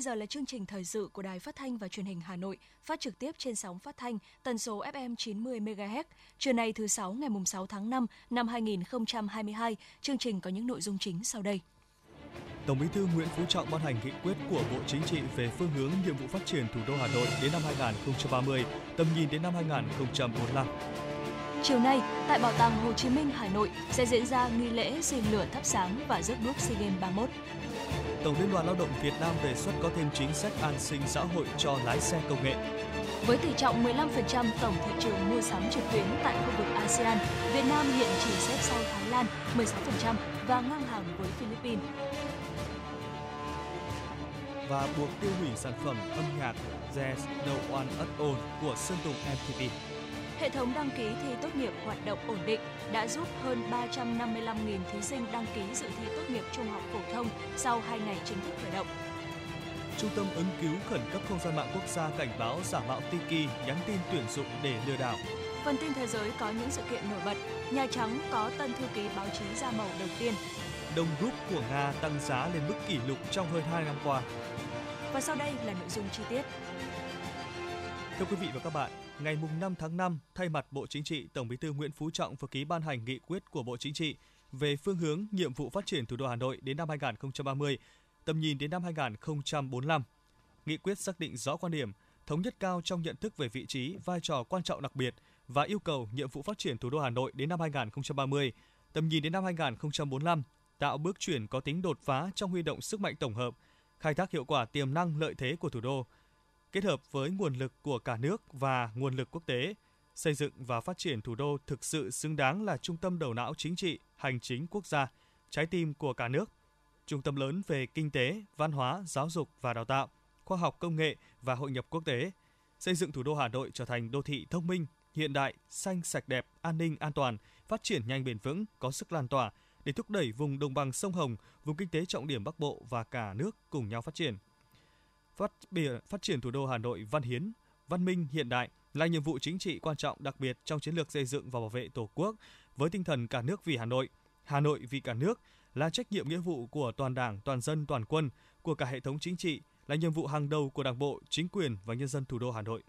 Bây giờ là chương trình thời sự của Đài Phát thanh và Truyền hình Hà Nội, phát trực tiếp trên sóng phát thanh tần số FM 90 MHz. Trưa nay thứ sáu ngày mùng 6 tháng 5 năm 2022, chương trình có những nội dung chính sau đây. Tổng Bí thư Nguyễn Phú Trọng ban hành nghị quyết của Bộ Chính trị về phương hướng nhiệm vụ phát triển thủ đô Hà Nội đến năm 2030, tầm nhìn đến năm 2045. Chiều nay, tại Bảo tàng Hồ Chí Minh, Hà Nội sẽ diễn ra nghi lễ diêm lửa thắp sáng và rước đuốc SEA Games 31. Tổng Liên đoàn Lao động Việt Nam đề xuất có thêm chính sách an sinh xã hội cho lái xe công nghệ. Với tỷ trọng 15% tổng thị trường mua sắm trực tuyến tại khu vực ASEAN, Việt Nam hiện chỉ xếp sau Thái Lan 16% và ngang hàng với Philippines. Và buộc tiêu hủy sản phẩm âm nhạc There's No One at All của Sơn Tùng MTV. Hệ thống đăng ký thi tốt nghiệp hoạt động ổn định đã giúp hơn 355.000 thí sinh đăng ký dự thi tốt nghiệp trung học phổ thông sau 2 ngày chính thức khởi động. Trung tâm ứng cứu khẩn cấp không gian mạng quốc gia cảnh báo giả mạo Tiki nhắn tin tuyển dụng để lừa đảo. Phần tin thế giới có những sự kiện nổi bật. Nhà Trắng có tân thư ký báo chí ra màu đầu tiên. Đồng rút của Nga tăng giá lên mức kỷ lục trong hơn 2 năm qua. Và sau đây là nội dung chi tiết. Thưa quý vị và các bạn, ngày 5 tháng 5, thay mặt Bộ Chính trị, Tổng Bí thư Nguyễn Phú Trọng vừa ký ban hành nghị quyết của Bộ Chính trị về phương hướng nhiệm vụ phát triển thủ đô Hà Nội đến năm 2030, tầm nhìn đến năm 2045. Nghị quyết xác định rõ quan điểm, thống nhất cao trong nhận thức về vị trí, vai trò quan trọng đặc biệt và yêu cầu nhiệm vụ phát triển thủ đô Hà Nội đến năm 2030, tầm nhìn đến năm 2045, tạo bước chuyển có tính đột phá trong huy động sức mạnh tổng hợp, khai thác hiệu quả tiềm năng lợi thế của thủ đô, kết hợp với nguồn lực của cả nước và nguồn lực quốc tế, xây dựng và phát triển thủ đô thực sự xứng đáng là trung tâm đầu não chính trị, hành chính quốc gia, trái tim của cả nước, trung tâm lớn về kinh tế, văn hóa, giáo dục và đào tạo, khoa học công nghệ và hội nhập quốc tế, xây dựng thủ đô Hà Nội trở thành đô thị thông minh, hiện đại, xanh sạch đẹp, an ninh an toàn, phát triển nhanh bền vững, có sức lan tỏa để thúc đẩy vùng đồng bằng sông Hồng, vùng kinh tế trọng điểm Bắc Bộ và cả nước cùng nhau phát triển phát, phát triển thủ đô Hà Nội văn hiến, văn minh hiện đại là nhiệm vụ chính trị quan trọng đặc biệt trong chiến lược xây dựng và bảo vệ Tổ quốc với tinh thần cả nước vì Hà Nội, Hà Nội vì cả nước là trách nhiệm nghĩa vụ của toàn Đảng, toàn dân, toàn quân, của cả hệ thống chính trị, là nhiệm vụ hàng đầu của Đảng bộ, chính quyền và nhân dân thủ đô Hà Nội.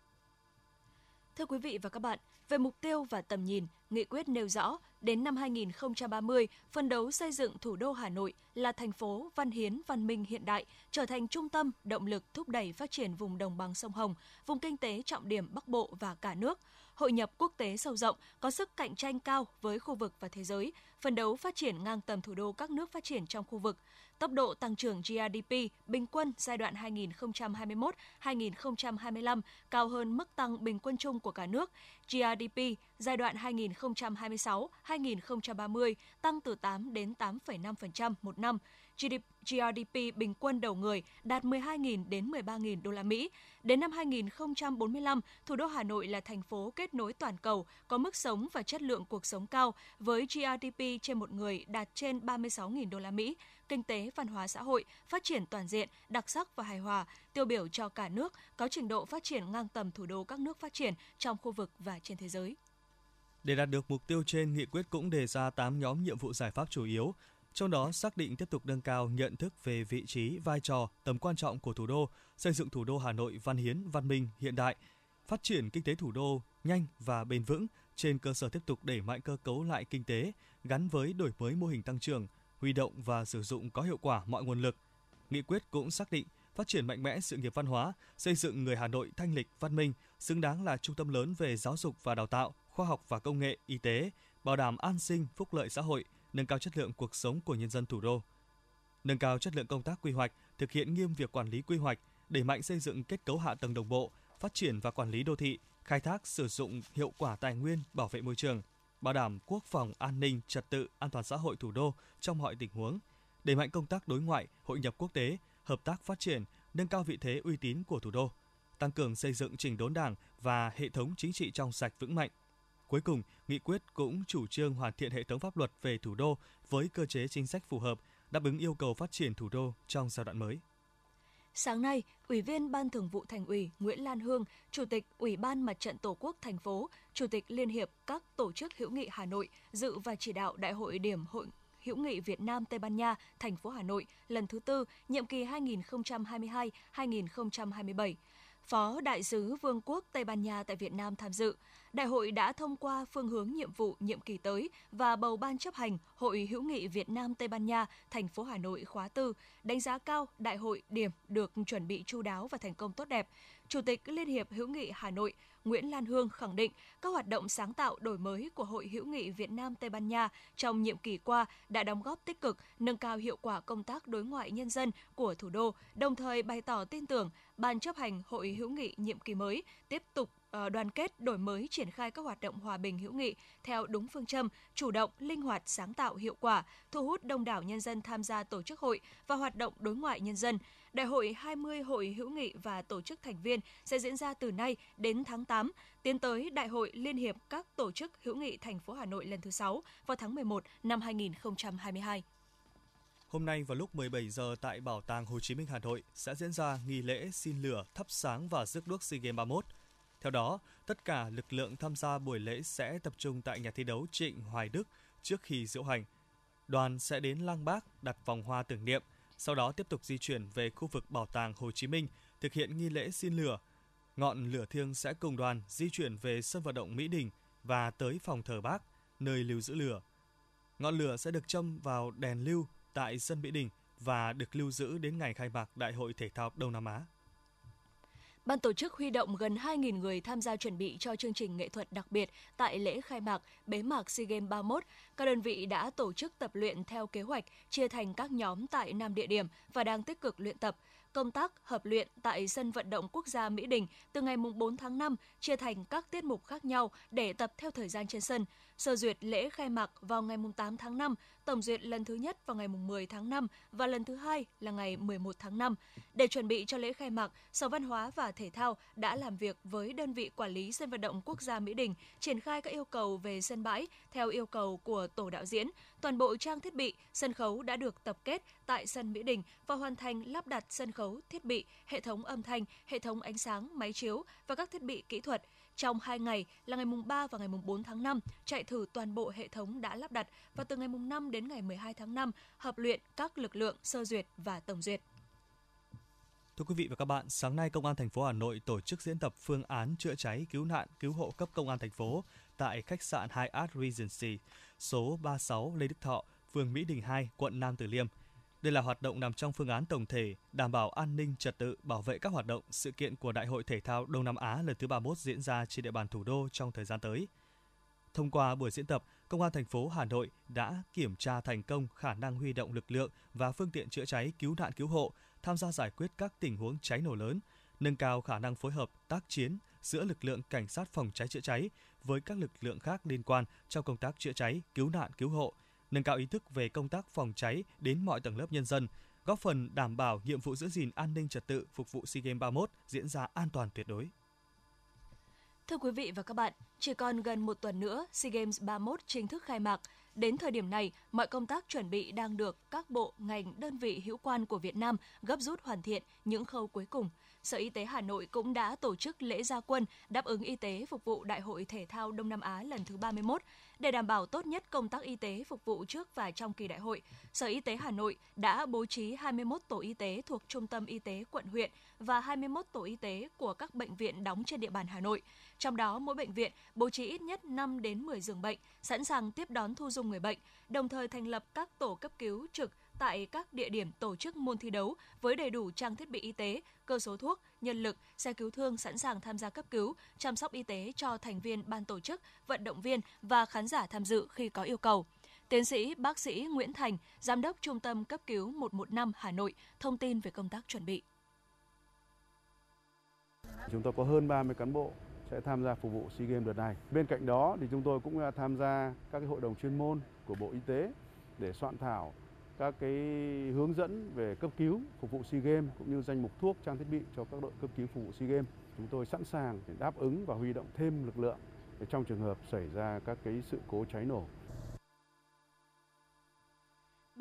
Thưa quý vị và các bạn, về mục tiêu và tầm nhìn, nghị quyết nêu rõ đến năm 2030, phân đấu xây dựng thủ đô Hà Nội là thành phố văn hiến văn minh hiện đại, trở thành trung tâm động lực thúc đẩy phát triển vùng đồng bằng sông Hồng, vùng kinh tế trọng điểm Bắc Bộ và cả nước, hội nhập quốc tế sâu rộng, có sức cạnh tranh cao với khu vực và thế giới, phân đấu phát triển ngang tầm thủ đô các nước phát triển trong khu vực, Tốc độ tăng trưởng GDP bình quân giai đoạn 2021-2025 cao hơn mức tăng bình quân chung của cả nước. GDP giai đoạn 2026-2030 tăng từ 8 đến 8,5% một năm. GDP bình quân đầu người đạt 12.000 đến 13.000 đô la Mỹ. Đến năm 2045, thủ đô Hà Nội là thành phố kết nối toàn cầu, có mức sống và chất lượng cuộc sống cao với GDP trên một người đạt trên 36.000 đô la Mỹ, kinh tế, văn hóa xã hội phát triển toàn diện, đặc sắc và hài hòa, tiêu biểu cho cả nước, có trình độ phát triển ngang tầm thủ đô các nước phát triển trong khu vực và trên thế giới. Để đạt được mục tiêu trên, nghị quyết cũng đề ra 8 nhóm nhiệm vụ giải pháp chủ yếu, trong đó xác định tiếp tục nâng cao nhận thức về vị trí, vai trò, tầm quan trọng của thủ đô, xây dựng thủ đô Hà Nội văn hiến, văn minh, hiện đại, phát triển kinh tế thủ đô nhanh và bền vững trên cơ sở tiếp tục đẩy mạnh cơ cấu lại kinh tế gắn với đổi mới mô hình tăng trưởng, huy động và sử dụng có hiệu quả mọi nguồn lực. Nghị quyết cũng xác định phát triển mạnh mẽ sự nghiệp văn hóa, xây dựng người Hà Nội thanh lịch, văn minh, xứng đáng là trung tâm lớn về giáo dục và đào tạo, khoa học và công nghệ, y tế, bảo đảm an sinh, phúc lợi xã hội, nâng cao chất lượng cuộc sống của nhân dân thủ đô. Nâng cao chất lượng công tác quy hoạch, thực hiện nghiêm việc quản lý quy hoạch, đẩy mạnh xây dựng kết cấu hạ tầng đồng bộ, phát triển và quản lý đô thị, khai thác sử dụng hiệu quả tài nguyên, bảo vệ môi trường, bảo đảm quốc phòng, an ninh, trật tự, an toàn xã hội thủ đô trong mọi tình huống, đẩy mạnh công tác đối ngoại, hội nhập quốc tế, hợp tác phát triển, nâng cao vị thế uy tín của thủ đô, tăng cường xây dựng chỉnh đốn đảng và hệ thống chính trị trong sạch vững mạnh, Cuối cùng, nghị quyết cũng chủ trương hoàn thiện hệ thống pháp luật về thủ đô với cơ chế chính sách phù hợp, đáp ứng yêu cầu phát triển thủ đô trong giai đoạn mới. Sáng nay, Ủy viên Ban Thường vụ Thành ủy Nguyễn Lan Hương, Chủ tịch Ủy ban Mặt trận Tổ quốc thành phố, Chủ tịch Liên hiệp các tổ chức hữu nghị Hà Nội dự và chỉ đạo Đại hội điểm hội hữu nghị Việt Nam Tây Ban Nha, thành phố Hà Nội lần thứ tư, nhiệm kỳ 2022-2027. Phó Đại sứ Vương quốc Tây Ban Nha tại Việt Nam tham dự. Đại hội đã thông qua phương hướng nhiệm vụ nhiệm kỳ tới và bầu ban chấp hành Hội hữu nghị Việt Nam Tây Ban Nha, thành phố Hà Nội khóa tư, đánh giá cao đại hội điểm được chuẩn bị chu đáo và thành công tốt đẹp. Chủ tịch Liên hiệp hữu nghị Hà Nội Nguyễn Lan Hương khẳng định các hoạt động sáng tạo đổi mới của Hội hữu nghị Việt Nam Tây Ban Nha trong nhiệm kỳ qua đã đóng góp tích cực, nâng cao hiệu quả công tác đối ngoại nhân dân của thủ đô, đồng thời bày tỏ tin tưởng Ban chấp hành Hội hữu nghị nhiệm kỳ mới tiếp tục Ờ, đoàn kết đổi mới triển khai các hoạt động hòa bình hữu nghị theo đúng phương châm chủ động linh hoạt sáng tạo hiệu quả thu hút đông đảo nhân dân tham gia tổ chức hội và hoạt động đối ngoại nhân dân Đại hội 20 hội hữu nghị và tổ chức thành viên sẽ diễn ra từ nay đến tháng 8, tiến tới Đại hội Liên hiệp các tổ chức hữu nghị thành phố Hà Nội lần thứ 6 vào tháng 11 năm 2022. Hôm nay vào lúc 17 giờ tại Bảo tàng Hồ Chí Minh Hà Nội sẽ diễn ra nghi lễ xin lửa, thắp sáng và rước đuốc SEA Games 31. Theo đó, tất cả lực lượng tham gia buổi lễ sẽ tập trung tại nhà thi đấu Trịnh Hoài Đức trước khi diễu hành. Đoàn sẽ đến Lăng Bác đặt vòng hoa tưởng niệm, sau đó tiếp tục di chuyển về khu vực Bảo tàng Hồ Chí Minh thực hiện nghi lễ xin lửa. Ngọn lửa thiêng sẽ cùng đoàn di chuyển về sân vận động Mỹ Đình và tới phòng thờ Bác, nơi lưu giữ lửa. Ngọn lửa sẽ được châm vào đèn lưu tại sân Mỹ Đình và được lưu giữ đến ngày khai mạc Đại hội Thể thao Đông Nam Á. Ban tổ chức huy động gần 2.000 người tham gia chuẩn bị cho chương trình nghệ thuật đặc biệt tại lễ khai mạc, bế mạc SEA Games 31. Các đơn vị đã tổ chức tập luyện theo kế hoạch, chia thành các nhóm tại 5 địa điểm và đang tích cực luyện tập công tác hợp luyện tại sân vận động quốc gia Mỹ Đình từ ngày 4 tháng 5 chia thành các tiết mục khác nhau để tập theo thời gian trên sân. Sơ duyệt lễ khai mạc vào ngày 8 tháng 5, tổng duyệt lần thứ nhất vào ngày 10 tháng 5 và lần thứ hai là ngày 11 tháng 5. Để chuẩn bị cho lễ khai mạc, Sở Văn hóa và Thể thao đã làm việc với đơn vị quản lý sân vận động quốc gia Mỹ Đình, triển khai các yêu cầu về sân bãi theo yêu cầu của tổ đạo diễn. Toàn bộ trang thiết bị, sân khấu đã được tập kết tại sân Mỹ Đình và hoàn thành lắp đặt sân khấu, thiết bị, hệ thống âm thanh, hệ thống ánh sáng, máy chiếu và các thiết bị kỹ thuật. Trong 2 ngày là ngày mùng 3 và ngày mùng 4 tháng 5, chạy thử toàn bộ hệ thống đã lắp đặt và từ ngày mùng 5 đến ngày 12 tháng 5, hợp luyện các lực lượng sơ duyệt và tổng duyệt. Thưa quý vị và các bạn, sáng nay Công an thành phố Hà Nội tổ chức diễn tập phương án chữa cháy, cứu nạn, cứu hộ cấp công an thành phố tại khách sạn Hyatt Regency, số 36 Lê Đức Thọ, phường Mỹ Đình 2, quận Nam Từ Liêm. Đây là hoạt động nằm trong phương án tổng thể đảm bảo an ninh trật tự, bảo vệ các hoạt động, sự kiện của Đại hội Thể thao Đông Nam Á lần thứ 31 diễn ra trên địa bàn thủ đô trong thời gian tới. Thông qua buổi diễn tập, Công an thành phố Hà Nội đã kiểm tra thành công khả năng huy động lực lượng và phương tiện chữa cháy cứu nạn cứu hộ, tham gia giải quyết các tình huống cháy nổ lớn, nâng cao khả năng phối hợp tác chiến giữa lực lượng cảnh sát phòng cháy chữa cháy với các lực lượng khác liên quan trong công tác chữa cháy, cứu nạn cứu hộ, nâng cao ý thức về công tác phòng cháy đến mọi tầng lớp nhân dân, góp phần đảm bảo nhiệm vụ giữ gìn an ninh trật tự phục vụ SEA Games 31 diễn ra an toàn tuyệt đối. Thưa quý vị và các bạn, chỉ còn gần một tuần nữa, SEA Games 31 chính thức khai mạc. Đến thời điểm này, mọi công tác chuẩn bị đang được các bộ, ngành, đơn vị hữu quan của Việt Nam gấp rút hoàn thiện những khâu cuối cùng. Sở Y tế Hà Nội cũng đã tổ chức lễ gia quân đáp ứng y tế phục vụ Đại hội Thể thao Đông Nam Á lần thứ 31. Để đảm bảo tốt nhất công tác y tế phục vụ trước và trong kỳ đại hội, Sở Y tế Hà Nội đã bố trí 21 tổ y tế thuộc Trung tâm Y tế quận huyện và 21 tổ y tế của các bệnh viện đóng trên địa bàn Hà Nội. Trong đó, mỗi bệnh viện bố trí ít nhất 5 đến 10 giường bệnh, sẵn sàng tiếp đón thu dung người bệnh, đồng thời thành lập các tổ cấp cứu trực tại các địa điểm tổ chức môn thi đấu với đầy đủ trang thiết bị y tế, cơ số thuốc, nhân lực, xe cứu thương sẵn sàng tham gia cấp cứu, chăm sóc y tế cho thành viên ban tổ chức, vận động viên và khán giả tham dự khi có yêu cầu. Tiến sĩ bác sĩ Nguyễn Thành, Giám đốc Trung tâm Cấp cứu 115 Hà Nội, thông tin về công tác chuẩn bị. Chúng tôi có hơn 30 cán bộ sẽ tham gia phục vụ SEA Games đợt này. Bên cạnh đó thì chúng tôi cũng à, tham gia các hội đồng chuyên môn của Bộ Y tế để soạn thảo các cái hướng dẫn về cấp cứu phục vụ SEA Games cũng như danh mục thuốc, trang thiết bị cho các đội cấp cứu phục vụ SEA Games. Chúng tôi sẵn sàng để đáp ứng và huy động thêm lực lượng trong trường hợp xảy ra các cái sự cố cháy nổ.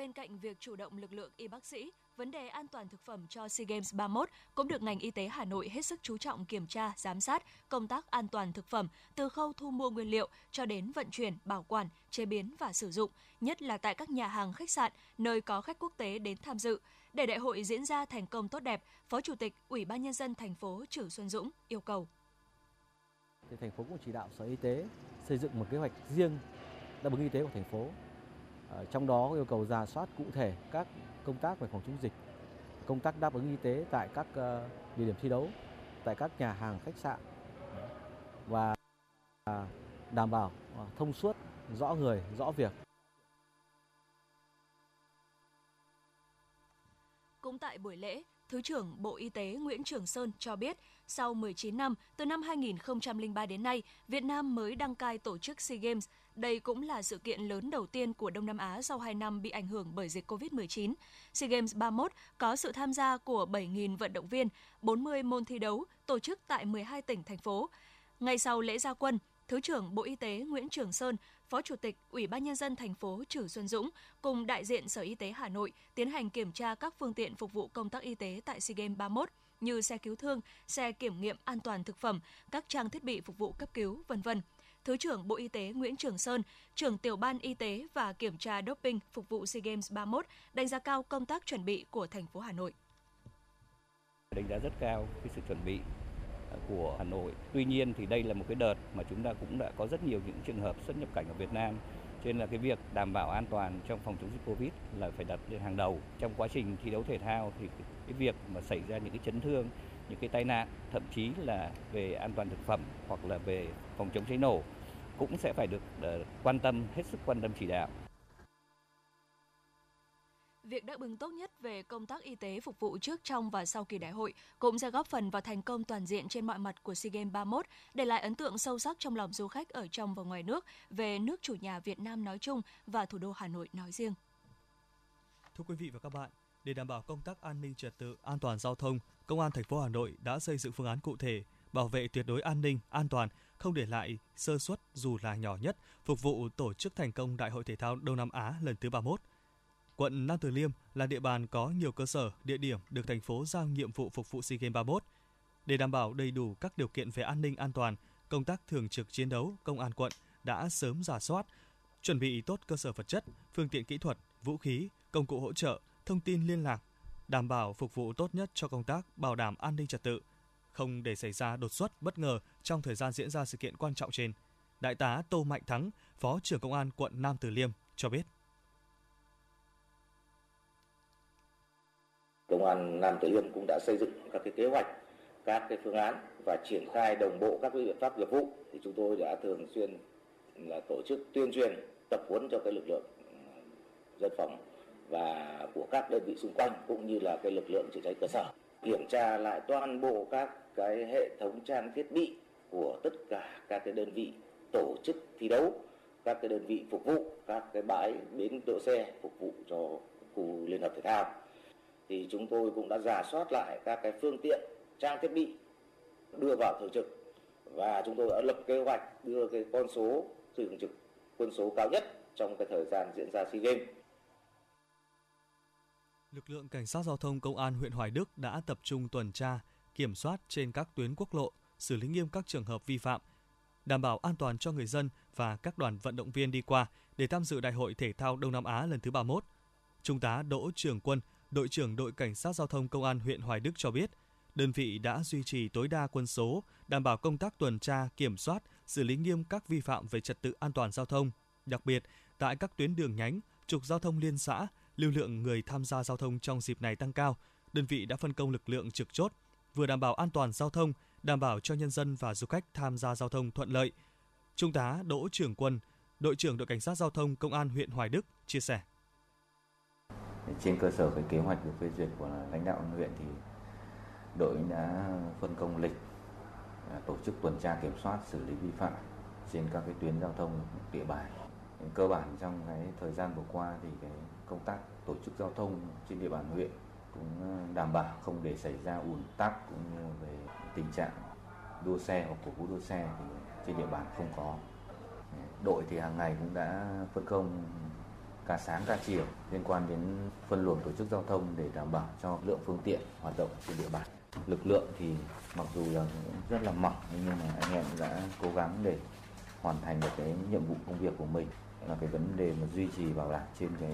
Bên cạnh việc chủ động lực lượng y bác sĩ, vấn đề an toàn thực phẩm cho SEA Games 31 cũng được ngành y tế Hà Nội hết sức chú trọng kiểm tra, giám sát công tác an toàn thực phẩm từ khâu thu mua nguyên liệu cho đến vận chuyển, bảo quản, chế biến và sử dụng, nhất là tại các nhà hàng khách sạn, nơi có khách quốc tế đến tham dự. Để đại hội diễn ra thành công tốt đẹp, Phó Chủ tịch Ủy ban nhân dân thành phố Trử Xuân Dũng yêu cầu thì thành phố cũng chỉ đạo Sở Y tế xây dựng một kế hoạch riêng đáp ứng y tế của thành phố. Ờ, trong đó yêu cầu ra soát cụ thể các công tác về phòng chống dịch, công tác đáp ứng y tế tại các ờ, địa điểm thi đấu, tại các nhà hàng khách sạn và đảm bảo ờ, thông suốt, rõ người, rõ việc. Cũng tại buổi lễ, Thứ trưởng Bộ Y tế Nguyễn Trường Sơn cho biết, sau 19 năm, từ năm 2003 đến nay, Việt Nam mới đăng cai tổ chức SEA Games. Đây cũng là sự kiện lớn đầu tiên của Đông Nam Á sau 2 năm bị ảnh hưởng bởi dịch COVID-19. SEA Games 31 có sự tham gia của 7.000 vận động viên, 40 môn thi đấu, tổ chức tại 12 tỉnh, thành phố. Ngay sau lễ gia quân, Thứ trưởng Bộ Y tế Nguyễn Trường Sơn, Phó Chủ tịch Ủy ban nhân dân thành phố Trử Xuân Dũng cùng đại diện Sở Y tế Hà Nội tiến hành kiểm tra các phương tiện phục vụ công tác y tế tại SEA Games 31 như xe cứu thương, xe kiểm nghiệm an toàn thực phẩm, các trang thiết bị phục vụ cấp cứu, vân vân. Thứ trưởng Bộ Y tế Nguyễn Trường Sơn, trưởng tiểu ban y tế và kiểm tra doping phục vụ SEA Games 31 đánh giá cao công tác chuẩn bị của thành phố Hà Nội. Đánh giá rất cao cái sự chuẩn bị của Hà Nội. Tuy nhiên thì đây là một cái đợt mà chúng ta cũng đã có rất nhiều những trường hợp xuất nhập cảnh ở Việt Nam cho nên là cái việc đảm bảo an toàn trong phòng chống dịch Covid là phải đặt lên hàng đầu. Trong quá trình thi đấu thể thao thì cái việc mà xảy ra những cái chấn thương, những cái tai nạn, thậm chí là về an toàn thực phẩm hoặc là về phòng chống cháy nổ cũng sẽ phải được uh, quan tâm hết sức quan tâm chỉ đạo. Việc đáp ứng tốt nhất về công tác y tế phục vụ trước, trong và sau kỳ đại hội cũng sẽ góp phần vào thành công toàn diện trên mọi mặt của SEA Games 31, để lại ấn tượng sâu sắc trong lòng du khách ở trong và ngoài nước về nước chủ nhà Việt Nam nói chung và thủ đô Hà Nội nói riêng. Thưa quý vị và các bạn, để đảm bảo công tác an ninh trật tự, an toàn giao thông, Công an thành phố Hà Nội đã xây dựng phương án cụ thể bảo vệ tuyệt đối an ninh, an toàn, không để lại sơ suất dù là nhỏ nhất, phục vụ tổ chức thành công Đại hội thể thao Đông Nam Á lần thứ 31. Quận Nam Từ Liêm là địa bàn có nhiều cơ sở, địa điểm được thành phố giao nhiệm vụ phục vụ SEA Games 31. Để đảm bảo đầy đủ các điều kiện về an ninh an toàn, công tác thường trực chiến đấu, công an quận đã sớm giả soát, chuẩn bị tốt cơ sở vật chất, phương tiện kỹ thuật, vũ khí, công cụ hỗ trợ, thông tin liên lạc, đảm bảo phục vụ tốt nhất cho công tác bảo đảm an ninh trật tự, không để xảy ra đột xuất bất ngờ trong thời gian diễn ra sự kiện quan trọng trên. Đại tá Tô Mạnh Thắng, Phó trưởng Công an quận Nam Từ Liêm cho biết. Công an Nam Từ Liêm cũng đã xây dựng các cái kế hoạch, các cái phương án và triển khai đồng bộ các cái biện pháp nghiệp vụ thì chúng tôi đã thường xuyên là tổ chức tuyên truyền tập huấn cho cái lực lượng ờ, dân phòng và của các đơn vị xung quanh, cũng như là cái lực lượng chữa cháy cơ sở. Kiểm tra lại toàn bộ các cái hệ thống trang thiết bị của tất cả các cái đơn vị tổ chức thi đấu, các cái đơn vị phục vụ, các cái bãi bến đỗ xe phục vụ cho khu liên hợp thể thao. Thì chúng tôi cũng đã giả soát lại các cái phương tiện, trang thiết bị đưa vào thường trực. Và chúng tôi đã lập kế hoạch đưa cái con số thường trực quân số cao nhất trong cái thời gian diễn ra SEA Games. Lực lượng cảnh sát giao thông công an huyện Hoài Đức đã tập trung tuần tra, kiểm soát trên các tuyến quốc lộ, xử lý nghiêm các trường hợp vi phạm, đảm bảo an toàn cho người dân và các đoàn vận động viên đi qua để tham dự Đại hội thể thao Đông Nam Á lần thứ 31. Trung tá Đỗ Trường Quân, đội trưởng đội cảnh sát giao thông công an huyện Hoài Đức cho biết, đơn vị đã duy trì tối đa quân số, đảm bảo công tác tuần tra, kiểm soát, xử lý nghiêm các vi phạm về trật tự an toàn giao thông. Đặc biệt, tại các tuyến đường nhánh, trục giao thông liên xã, lưu lượng người tham gia giao thông trong dịp này tăng cao, đơn vị đã phân công lực lượng trực chốt, vừa đảm bảo an toàn giao thông, đảm bảo cho nhân dân và du khách tham gia giao thông thuận lợi. Trung tá Đỗ Trường Quân, đội trưởng đội cảnh sát giao thông công an huyện Hoài Đức chia sẻ. Trên cơ sở cái kế hoạch được phê duyệt của lãnh đạo huyện thì đội đã phân công lịch à, tổ chức tuần tra kiểm soát xử lý vi phạm trên các cái tuyến giao thông địa bàn. Cơ bản trong cái thời gian vừa qua thì cái công tác tổ chức giao thông trên địa bàn huyện cũng ờ, đảm bảo không để xảy ra ùn tắc cũng như về tình trạng đua xe hoặc cổ vũ đua xe thì trên địa bàn không có. Đội thì hàng ngày cũng đã phân công cả sáng cả chiều liên quan đến phân luồng tổ chức giao thông để đảm bảo cho lượng phương tiện hoạt động trên địa bàn. Lực lượng thì mặc dù là rất là mỏng nhưng mà anh em đã cố gắng để hoàn thành được cái nhiệm vụ công việc của mình là cái vấn đề mà duy trì bảo đảm trên cái,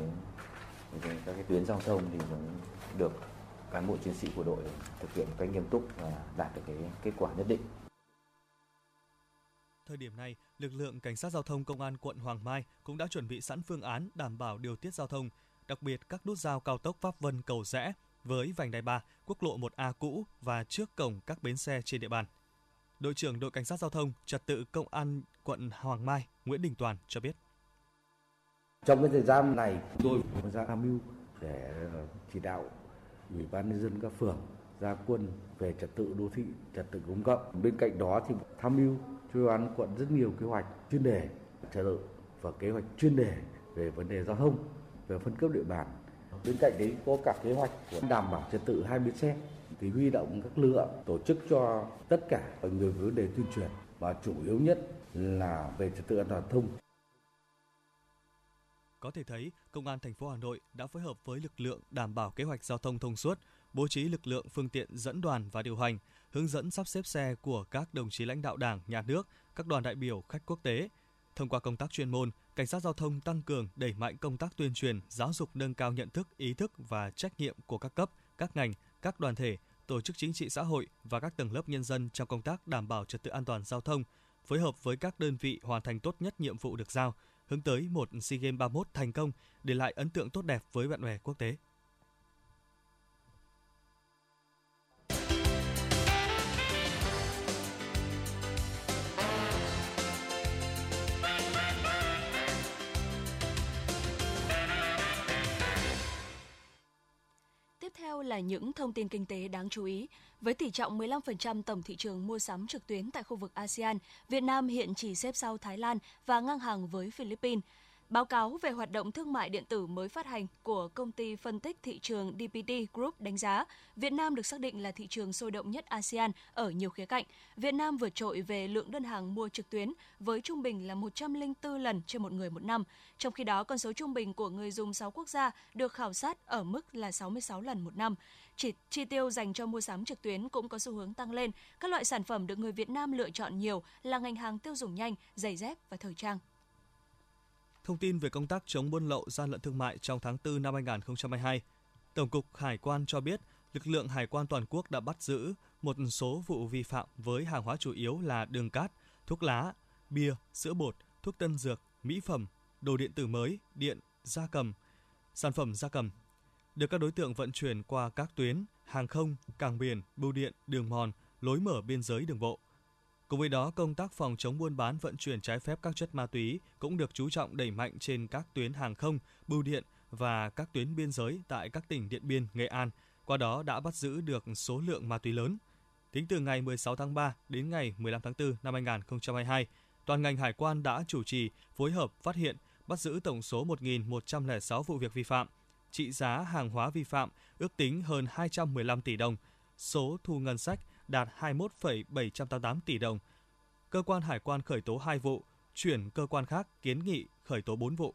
cái các cái tuyến giao thông thì cũng được cán bộ chiến sĩ của đội thực hiện một cách nghiêm túc và đạt được cái kết quả nhất định. Thời điểm này, lực lượng cảnh sát giao thông công an quận Hoàng Mai cũng đã chuẩn bị sẵn phương án đảm bảo điều tiết giao thông, đặc biệt các nút giao cao tốc Pháp Vân Cầu Rẽ với vành đai 3, quốc lộ 1A cũ và trước cổng các bến xe trên địa bàn. Đội trưởng đội cảnh sát giao thông trật tự công an quận Hoàng Mai Nguyễn Đình Toàn cho biết. Trong cái thời gian này, tôi ra tham mưu để ờ, chỉ đạo ủy ban nhân dân các phường ra quân về trật tự đô thị, trật tự công cộng. Bên cạnh đó thì tham mưu cho an quận rất nhiều kế hoạch chuyên đề trật tự và kế hoạch chuyên đề về vấn đề giao thông, về phân cấp địa bàn. Bên cạnh đấy có cả kế hoạch của đảm bảo trật tự hai bến xe thì huy động các lực lượng tổ chức cho tất cả người vấn đề tuyên truyền và chủ yếu nhất là về trật tự an toàn thông. Có thể thấy, Công an thành phố Hà Nội đã phối hợp với lực lượng đảm bảo kế hoạch giao thông thông suốt, bố trí lực lượng phương tiện dẫn đoàn và điều hành, hướng dẫn sắp xếp xe của các đồng chí lãnh đạo Đảng, Nhà nước, các đoàn đại biểu khách quốc tế. Thông qua công tác chuyên môn, cảnh sát giao thông tăng cường đẩy mạnh công tác tuyên truyền, giáo dục nâng cao nhận thức, ý thức và trách nhiệm của các cấp, các ngành, các đoàn thể, tổ chức chính trị xã hội và các tầng lớp nhân dân trong công tác đảm bảo trật tự an toàn giao thông, phối hợp với các đơn vị hoàn thành tốt nhất nhiệm vụ được giao, hướng tới một SEA Games 31 thành công, để lại ấn tượng tốt đẹp với bạn bè quốc tế. Theo là những thông tin kinh tế đáng chú ý. Với tỷ trọng 15% tổng thị trường mua sắm trực tuyến tại khu vực ASEAN, Việt Nam hiện chỉ xếp sau Thái Lan và ngang hàng với Philippines. Báo cáo về hoạt động thương mại điện tử mới phát hành của công ty phân tích thị trường DPD Group đánh giá, Việt Nam được xác định là thị trường sôi động nhất ASEAN ở nhiều khía cạnh. Việt Nam vượt trội về lượng đơn hàng mua trực tuyến với trung bình là 104 lần trên một người một năm. Trong khi đó, con số trung bình của người dùng 6 quốc gia được khảo sát ở mức là 66 lần một năm. Chỉ chi tiêu dành cho mua sắm trực tuyến cũng có xu hướng tăng lên. Các loại sản phẩm được người Việt Nam lựa chọn nhiều là ngành hàng tiêu dùng nhanh, giày dép và thời trang. Thông tin về công tác chống buôn lậu gian lận thương mại trong tháng 4 năm 2022. Tổng cục Hải quan cho biết, lực lượng hải quan toàn quốc đã bắt giữ một số vụ vi phạm với hàng hóa chủ yếu là đường cát, thuốc lá, bia, sữa bột, thuốc tân dược, mỹ phẩm, đồ điện tử mới, điện, gia cầm, sản phẩm gia cầm. Được các đối tượng vận chuyển qua các tuyến, hàng không, cảng biển, bưu điện, đường mòn, lối mở biên giới đường bộ. Cùng với đó, công tác phòng chống buôn bán vận chuyển trái phép các chất ma túy cũng được chú trọng đẩy mạnh trên các tuyến hàng không, bưu điện và các tuyến biên giới tại các tỉnh Điện Biên, Nghệ An. Qua đó đã bắt giữ được số lượng ma túy lớn. Tính từ ngày 16 tháng 3 đến ngày 15 tháng 4 năm 2022, toàn ngành hải quan đã chủ trì, phối hợp phát hiện, bắt giữ tổng số 1.106 vụ việc vi phạm, trị giá hàng hóa vi phạm ước tính hơn 215 tỷ đồng, số thu ngân sách đạt 21,788 tỷ đồng. Cơ quan hải quan khởi tố 2 vụ, chuyển cơ quan khác kiến nghị khởi tố 4 vụ.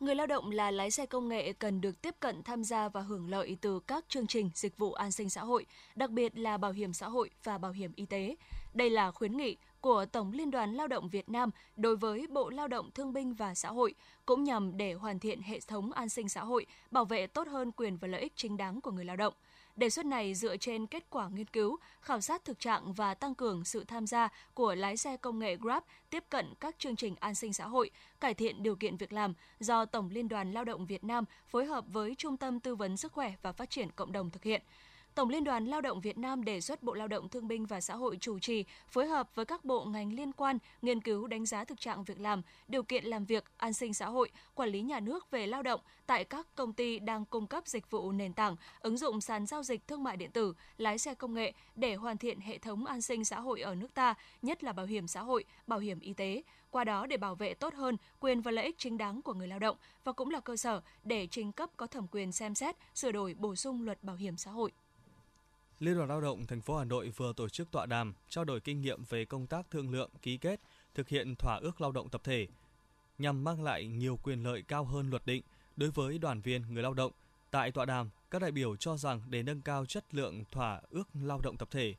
Người lao động là lái xe công nghệ cần được tiếp cận tham gia và hưởng lợi từ các chương trình dịch vụ an sinh xã hội, đặc biệt là bảo hiểm xã hội và bảo hiểm y tế. Đây là khuyến nghị của Tổng Liên đoàn Lao động Việt Nam đối với Bộ Lao động Thương binh và Xã hội, cũng nhằm để hoàn thiện hệ thống an sinh xã hội, bảo vệ tốt hơn quyền và lợi ích chính đáng của người lao động. Đề xuất này dựa trên kết quả nghiên cứu, khảo sát thực trạng và tăng cường sự tham gia của lái xe công nghệ Grab tiếp cận các chương trình an sinh xã hội, cải thiện điều kiện việc làm do Tổng Liên đoàn Lao động Việt Nam phối hợp với Trung tâm Tư vấn Sức khỏe và Phát triển Cộng đồng thực hiện. Tổng Liên đoàn Lao động Việt Nam đề xuất Bộ Lao động Thương binh và Xã hội chủ trì, phối hợp với các bộ ngành liên quan nghiên cứu đánh giá thực trạng việc làm, điều kiện làm việc, an sinh xã hội, quản lý nhà nước về lao động tại các công ty đang cung cấp dịch vụ nền tảng, ứng dụng sàn giao dịch thương mại điện tử, lái xe công nghệ để hoàn thiện hệ thống an sinh xã hội ở nước ta, nhất là bảo hiểm xã hội, bảo hiểm y tế, qua đó để bảo vệ tốt hơn quyền và lợi ích chính đáng của người lao động và cũng là cơ sở để trình cấp có thẩm quyền xem xét, sửa đổi bổ sung luật bảo hiểm xã hội. Liên đoàn Lao động thành phố Hà Nội vừa tổ chức tọa đàm trao đổi kinh nghiệm về công tác thương lượng, ký kết, thực hiện thỏa ước lao động tập thể nhằm mang lại nhiều quyền lợi cao hơn luật định đối với đoàn viên người lao động. Tại tọa đàm, các đại biểu cho rằng để nâng cao chất lượng thỏa ước lao động tập thể,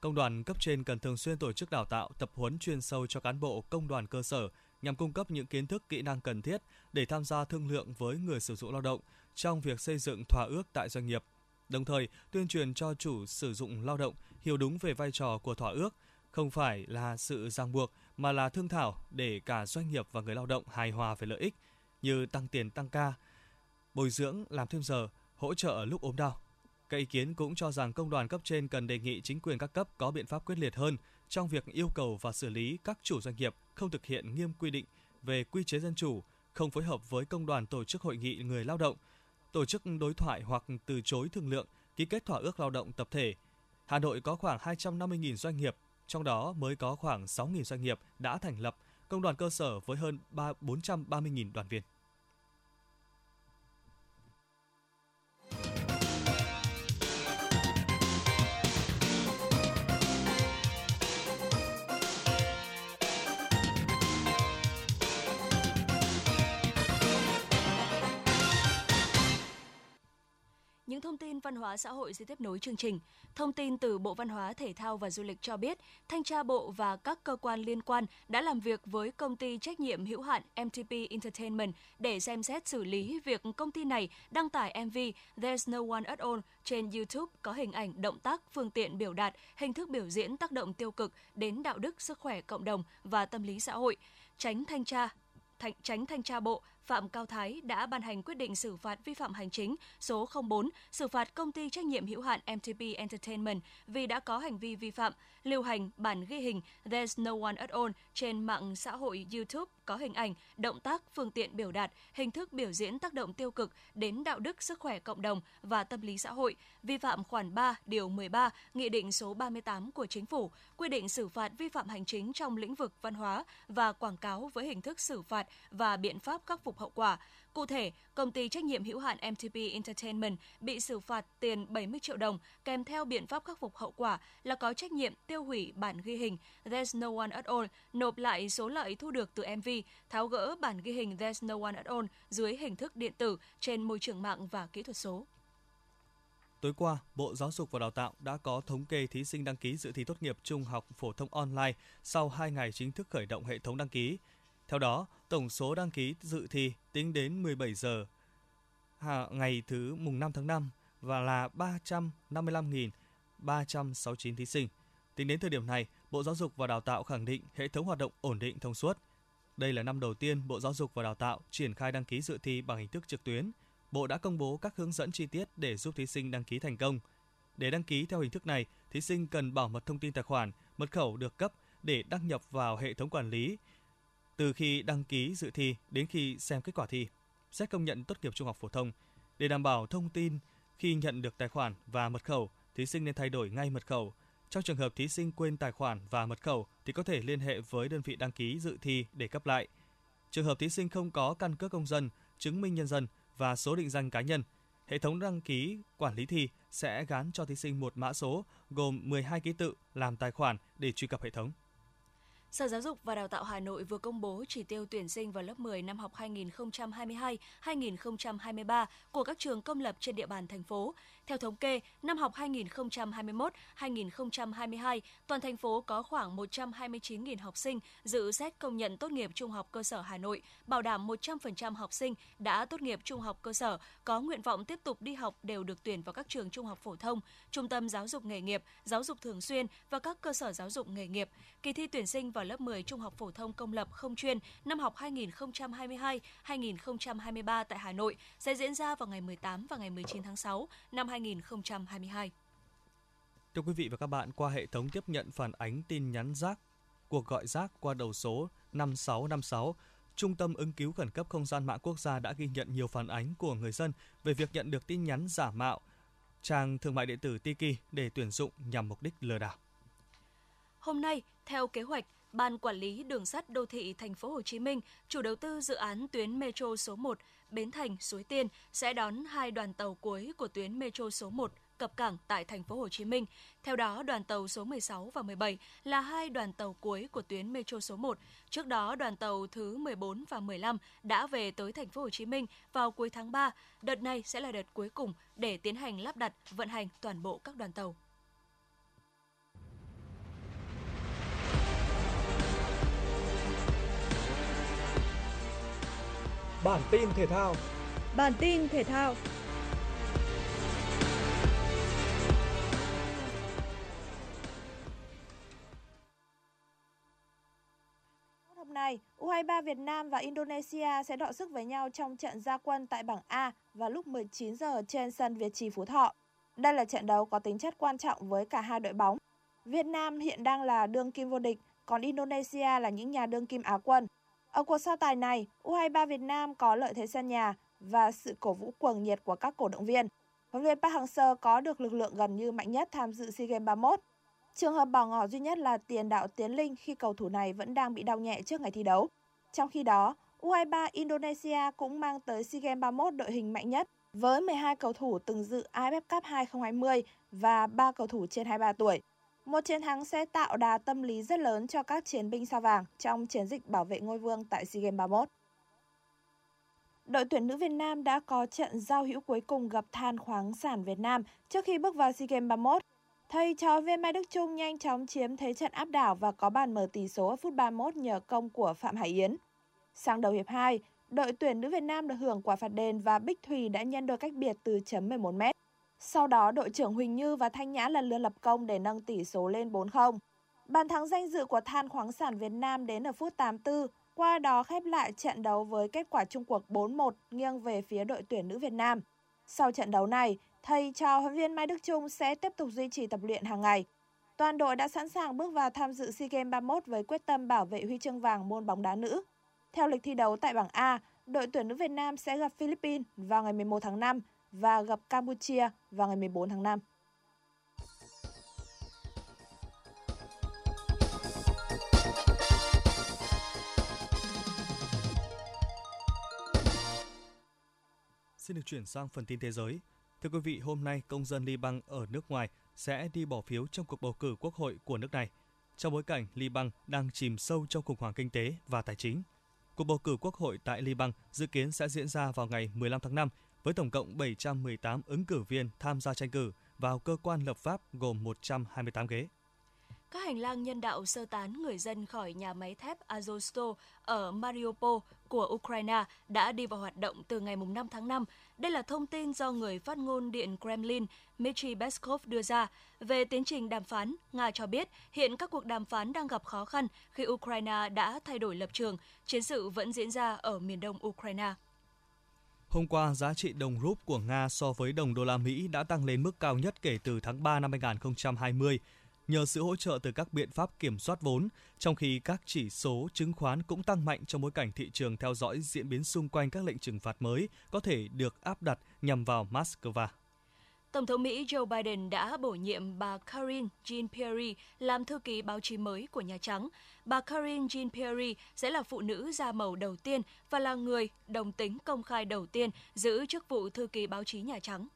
công đoàn cấp trên cần thường xuyên tổ chức đào tạo, tập huấn chuyên sâu cho cán bộ công đoàn cơ sở nhằm cung cấp những kiến thức kỹ năng cần thiết để tham gia thương lượng với người sử dụng lao động trong việc xây dựng thỏa ước tại doanh nghiệp. Đồng thời, tuyên truyền cho chủ sử dụng lao động hiểu đúng về vai trò của thỏa ước, không phải là sự ràng buộc mà là thương thảo để cả doanh nghiệp và người lao động hài hòa về lợi ích như tăng tiền tăng ca, bồi dưỡng làm thêm giờ, hỗ trợ lúc ốm đau. Các ý kiến cũng cho rằng công đoàn cấp trên cần đề nghị chính quyền các cấp có biện pháp quyết liệt hơn trong việc yêu cầu và xử lý các chủ doanh nghiệp không thực hiện nghiêm quy định về quy chế dân chủ, không phối hợp với công đoàn tổ chức hội nghị người lao động, tổ chức đối thoại hoặc từ chối thương lượng, ký kết thỏa ước lao động tập thể. Hà Nội có khoảng 250.000 doanh nghiệp, trong đó mới có khoảng 6.000 doanh nghiệp đã thành lập công đoàn cơ sở với hơn 430.000 đoàn viên. Những thông tin văn hóa xã hội sẽ tiếp nối chương trình. Thông tin từ Bộ Văn hóa, Thể thao và Du lịch cho biết, thanh tra Bộ và các cơ quan liên quan đã làm việc với công ty trách nhiệm hữu hạn MTP Entertainment để xem xét xử lý việc công ty này đăng tải MV There's No One at All trên YouTube có hình ảnh, động tác, phương tiện biểu đạt, hình thức biểu diễn tác động tiêu cực đến đạo đức, sức khỏe cộng đồng và tâm lý xã hội. Tránh thanh tra Thành, tránh thanh tra bộ Phạm Cao Thái đã ban hành quyết định xử phạt vi phạm hành chính số 04 xử phạt công ty trách nhiệm hữu hạn MTP Entertainment vì đã có hành vi vi phạm lưu hành bản ghi hình There's No One at All trên mạng xã hội YouTube có hình ảnh, động tác, phương tiện biểu đạt, hình thức biểu diễn tác động tiêu cực đến đạo đức, sức khỏe cộng đồng và tâm lý xã hội, vi phạm khoản 3, điều 13, Nghị định số 38 của Chính phủ, quy định xử phạt vi phạm hành chính trong lĩnh vực văn hóa và quảng cáo với hình thức xử phạt và biện pháp khắc phục hậu quả. Cụ thể, công ty trách nhiệm hữu hạn MTP Entertainment bị xử phạt tiền 70 triệu đồng kèm theo biện pháp khắc phục hậu quả là có trách nhiệm tiêu hủy bản ghi hình There's No One at All, nộp lại số lợi thu được từ MV, tháo gỡ bản ghi hình There's No One at All dưới hình thức điện tử trên môi trường mạng và kỹ thuật số. Tối qua, Bộ Giáo dục và Đào tạo đã có thống kê thí sinh đăng ký dự thi tốt nghiệp trung học phổ thông online sau 2 ngày chính thức khởi động hệ thống đăng ký. Theo đó, tổng số đăng ký dự thi tính đến 17 giờ ngày thứ mùng 5 tháng 5 và là 355.369 thí sinh. Tính đến thời điểm này, Bộ Giáo dục và Đào tạo khẳng định hệ thống hoạt động ổn định thông suốt. Đây là năm đầu tiên Bộ Giáo dục và Đào tạo triển khai đăng ký dự thi bằng hình thức trực tuyến. Bộ đã công bố các hướng dẫn chi tiết để giúp thí sinh đăng ký thành công. Để đăng ký theo hình thức này, thí sinh cần bảo mật thông tin tài khoản, mật khẩu được cấp để đăng nhập vào hệ thống quản lý từ khi đăng ký dự thi đến khi xem kết quả thi, xét công nhận tốt nghiệp trung học phổ thông. Để đảm bảo thông tin khi nhận được tài khoản và mật khẩu, thí sinh nên thay đổi ngay mật khẩu. Trong trường hợp thí sinh quên tài khoản và mật khẩu thì có thể liên hệ với đơn vị đăng ký dự thi để cấp lại. Trường hợp thí sinh không có căn cước công dân, chứng minh nhân dân và số định danh cá nhân, hệ thống đăng ký quản lý thi sẽ gán cho thí sinh một mã số gồm 12 ký tự làm tài khoản để truy cập hệ thống. Sở Giáo dục và Đào tạo Hà Nội vừa công bố chỉ tiêu tuyển sinh vào lớp 10 năm học 2022-2023 của các trường công lập trên địa bàn thành phố. Theo thống kê, năm học 2021-2022, toàn thành phố có khoảng 129.000 học sinh dự xét công nhận tốt nghiệp trung học cơ sở Hà Nội, bảo đảm 100% học sinh đã tốt nghiệp trung học cơ sở có nguyện vọng tiếp tục đi học đều được tuyển vào các trường trung học phổ thông, trung tâm giáo dục nghề nghiệp, giáo dục thường xuyên và các cơ sở giáo dục nghề nghiệp. Kỳ thi tuyển sinh vào lớp 10 trung học phổ thông công lập không chuyên năm học 2022-2023 tại Hà Nội sẽ diễn ra vào ngày 18 và ngày 19 tháng 6 năm 2022. Thưa quý vị và các bạn, qua hệ thống tiếp nhận phản ánh tin nhắn rác, cuộc gọi rác qua đầu số 5656, Trung tâm ứng cứu khẩn cấp không gian mạng quốc gia đã ghi nhận nhiều phản ánh của người dân về việc nhận được tin nhắn giả mạo trang thương mại điện tử Tiki để tuyển dụng nhằm mục đích lừa đảo. Hôm nay, theo kế hoạch, Ban quản lý đường sắt đô thị thành phố Hồ Chí Minh, chủ đầu tư dự án tuyến metro số 1 Bến Thành Suối Tiên sẽ đón hai đoàn tàu cuối của tuyến metro số 1 cập cảng tại thành phố Hồ Chí Minh. Theo đó, đoàn tàu số 16 và 17 là hai đoàn tàu cuối của tuyến Metro số 1. Trước đó, đoàn tàu thứ 14 và 15 đã về tới thành phố Hồ Chí Minh vào cuối tháng 3. Đợt này sẽ là đợt cuối cùng để tiến hành lắp đặt, vận hành toàn bộ các đoàn tàu. Bản tin thể thao. Bản tin thể thao. Hôm nay, U23 Việt Nam và Indonesia sẽ đọ sức với nhau trong trận gia quân tại bảng A vào lúc 19 giờ trên sân Việt Trì Phú Thọ. Đây là trận đấu có tính chất quan trọng với cả hai đội bóng. Việt Nam hiện đang là đương kim vô địch, còn Indonesia là những nhà đương kim Á quân. Ở cuộc so tài này, U23 Việt Nam có lợi thế sân nhà và sự cổ vũ cuồng nhiệt của các cổ động viên. Huấn luyện Park Hang-seo có được lực lượng gần như mạnh nhất tham dự SEA Games 31. Trường hợp bỏ ngỏ duy nhất là tiền đạo Tiến Linh khi cầu thủ này vẫn đang bị đau nhẹ trước ngày thi đấu. Trong khi đó, U23 Indonesia cũng mang tới SEA Games 31 đội hình mạnh nhất với 12 cầu thủ từng dự AFF Cup 2020 và 3 cầu thủ trên 23 tuổi. Một chiến thắng sẽ tạo đà tâm lý rất lớn cho các chiến binh sao vàng trong chiến dịch bảo vệ ngôi vương tại SEA Games 31. Đội tuyển nữ Việt Nam đã có trận giao hữu cuối cùng gặp than khoáng sản Việt Nam trước khi bước vào SEA Games 31. Thầy trò viên Mai Đức Trung nhanh chóng chiếm thế trận áp đảo và có bàn mở tỷ số ở phút 31 nhờ công của Phạm Hải Yến. Sang đầu hiệp 2, đội tuyển nữ Việt Nam được hưởng quả phạt đền và Bích Thùy đã nhân đôi cách biệt từ chấm 11 m. Sau đó, đội trưởng Huỳnh Như và Thanh Nhã lần lượt lập công để nâng tỷ số lên 4-0. Bàn thắng danh dự của Than khoáng sản Việt Nam đến ở phút 84, qua đó khép lại trận đấu với kết quả chung cuộc 4-1 nghiêng về phía đội tuyển nữ Việt Nam. Sau trận đấu này, thầy trò huấn viên Mai Đức Trung sẽ tiếp tục duy trì tập luyện hàng ngày. Toàn đội đã sẵn sàng bước vào tham dự SEA Games 31 với quyết tâm bảo vệ huy chương vàng môn bóng đá nữ. Theo lịch thi đấu tại bảng A, đội tuyển nữ Việt Nam sẽ gặp Philippines vào ngày 11 tháng 5 và gặp Campuchia vào ngày 14 tháng 5. Xin được chuyển sang phần tin thế giới. Thưa quý vị, hôm nay công dân Liban ở nước ngoài sẽ đi bỏ phiếu trong cuộc bầu cử quốc hội của nước này. Trong bối cảnh Liban đang chìm sâu trong khủng hoảng kinh tế và tài chính. Cuộc bầu cử quốc hội tại Liban dự kiến sẽ diễn ra vào ngày 15 tháng 5 với tổng cộng 718 ứng cử viên tham gia tranh cử vào cơ quan lập pháp gồm 128 ghế. Các hành lang nhân đạo sơ tán người dân khỏi nhà máy thép Azovstal ở Mariupol của Ukraine đã đi vào hoạt động từ ngày 5 tháng 5. Đây là thông tin do người phát ngôn Điện Kremlin Dmitry Peskov đưa ra. Về tiến trình đàm phán, Nga cho biết hiện các cuộc đàm phán đang gặp khó khăn khi Ukraine đã thay đổi lập trường, chiến sự vẫn diễn ra ở miền đông Ukraine. Hôm qua, giá trị đồng rúp của Nga so với đồng đô la Mỹ đã tăng lên mức cao nhất kể từ tháng 3 năm 2020 nhờ sự hỗ trợ từ các biện pháp kiểm soát vốn, trong khi các chỉ số chứng khoán cũng tăng mạnh trong bối cảnh thị trường theo dõi diễn biến xung quanh các lệnh trừng phạt mới có thể được áp đặt nhằm vào Moscow. Tổng thống Mỹ Joe Biden đã bổ nhiệm bà Karine Jean-Pierre làm thư ký báo chí mới của Nhà Trắng. Bà Karine Jean-Pierre sẽ là phụ nữ da màu đầu tiên và là người đồng tính công khai đầu tiên giữ chức vụ thư ký báo chí Nhà Trắng.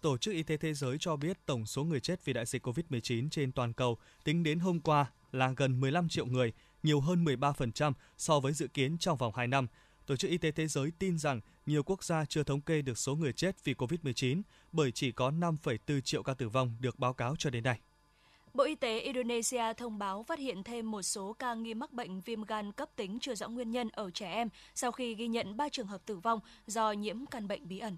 Tổ chức Y tế Thế giới cho biết tổng số người chết vì đại dịch COVID-19 trên toàn cầu tính đến hôm qua là gần 15 triệu người, nhiều hơn 13% so với dự kiến trong vòng 2 năm. Tổ chức Y tế Thế giới tin rằng nhiều quốc gia chưa thống kê được số người chết vì COVID-19 bởi chỉ có 5,4 triệu ca tử vong được báo cáo cho đến nay. Bộ Y tế Indonesia thông báo phát hiện thêm một số ca nghi mắc bệnh viêm gan cấp tính chưa rõ nguyên nhân ở trẻ em sau khi ghi nhận 3 trường hợp tử vong do nhiễm căn bệnh bí ẩn.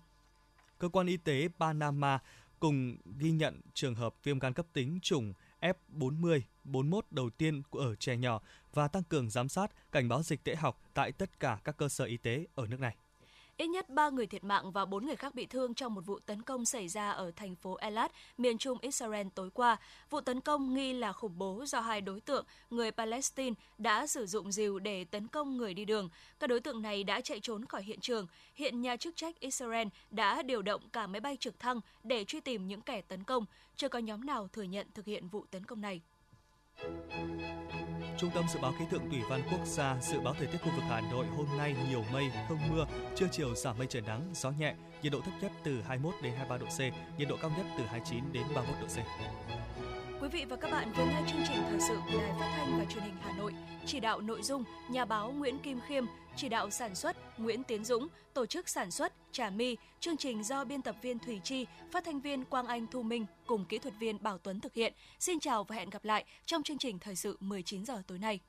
Cơ quan y tế Panama cùng ghi nhận trường hợp viêm gan cấp tính chủng F40, 41 đầu tiên ở trẻ nhỏ và tăng cường giám sát, cảnh báo dịch tễ học tại tất cả các cơ sở y tế ở nước này. Ít nhất 3 người thiệt mạng và 4 người khác bị thương trong một vụ tấn công xảy ra ở thành phố Elat, miền trung Israel tối qua. Vụ tấn công nghi là khủng bố do hai đối tượng người Palestine đã sử dụng rìu để tấn công người đi đường. Các đối tượng này đã chạy trốn khỏi hiện trường. Hiện nhà chức trách Israel đã điều động cả máy bay trực thăng để truy tìm những kẻ tấn công. Chưa có nhóm nào thừa nhận thực hiện vụ tấn công này. Trung tâm Dự báo Khí tượng Thủy văn Quốc gia dự báo thời tiết khu vực Hà Nội hôm nay nhiều mây, không mưa, trưa chiều giảm mây trời nắng, gió nhẹ, nhiệt độ thấp nhất từ 21 đến 23 độ C, nhiệt độ cao nhất từ 29 đến 31 độ C. Quý vị và các bạn vừa nghe chương trình thời sự của Đài Phát thanh và Truyền hình Hà Nội. Chỉ đạo nội dung nhà báo Nguyễn Kim Khiêm, chỉ đạo sản xuất Nguyễn Tiến Dũng, tổ chức sản xuất Trà My, chương trình do biên tập viên Thủy Chi, phát thanh viên Quang Anh Thu Minh cùng kỹ thuật viên Bảo Tuấn thực hiện. Xin chào và hẹn gặp lại trong chương trình thời sự 19 giờ tối nay.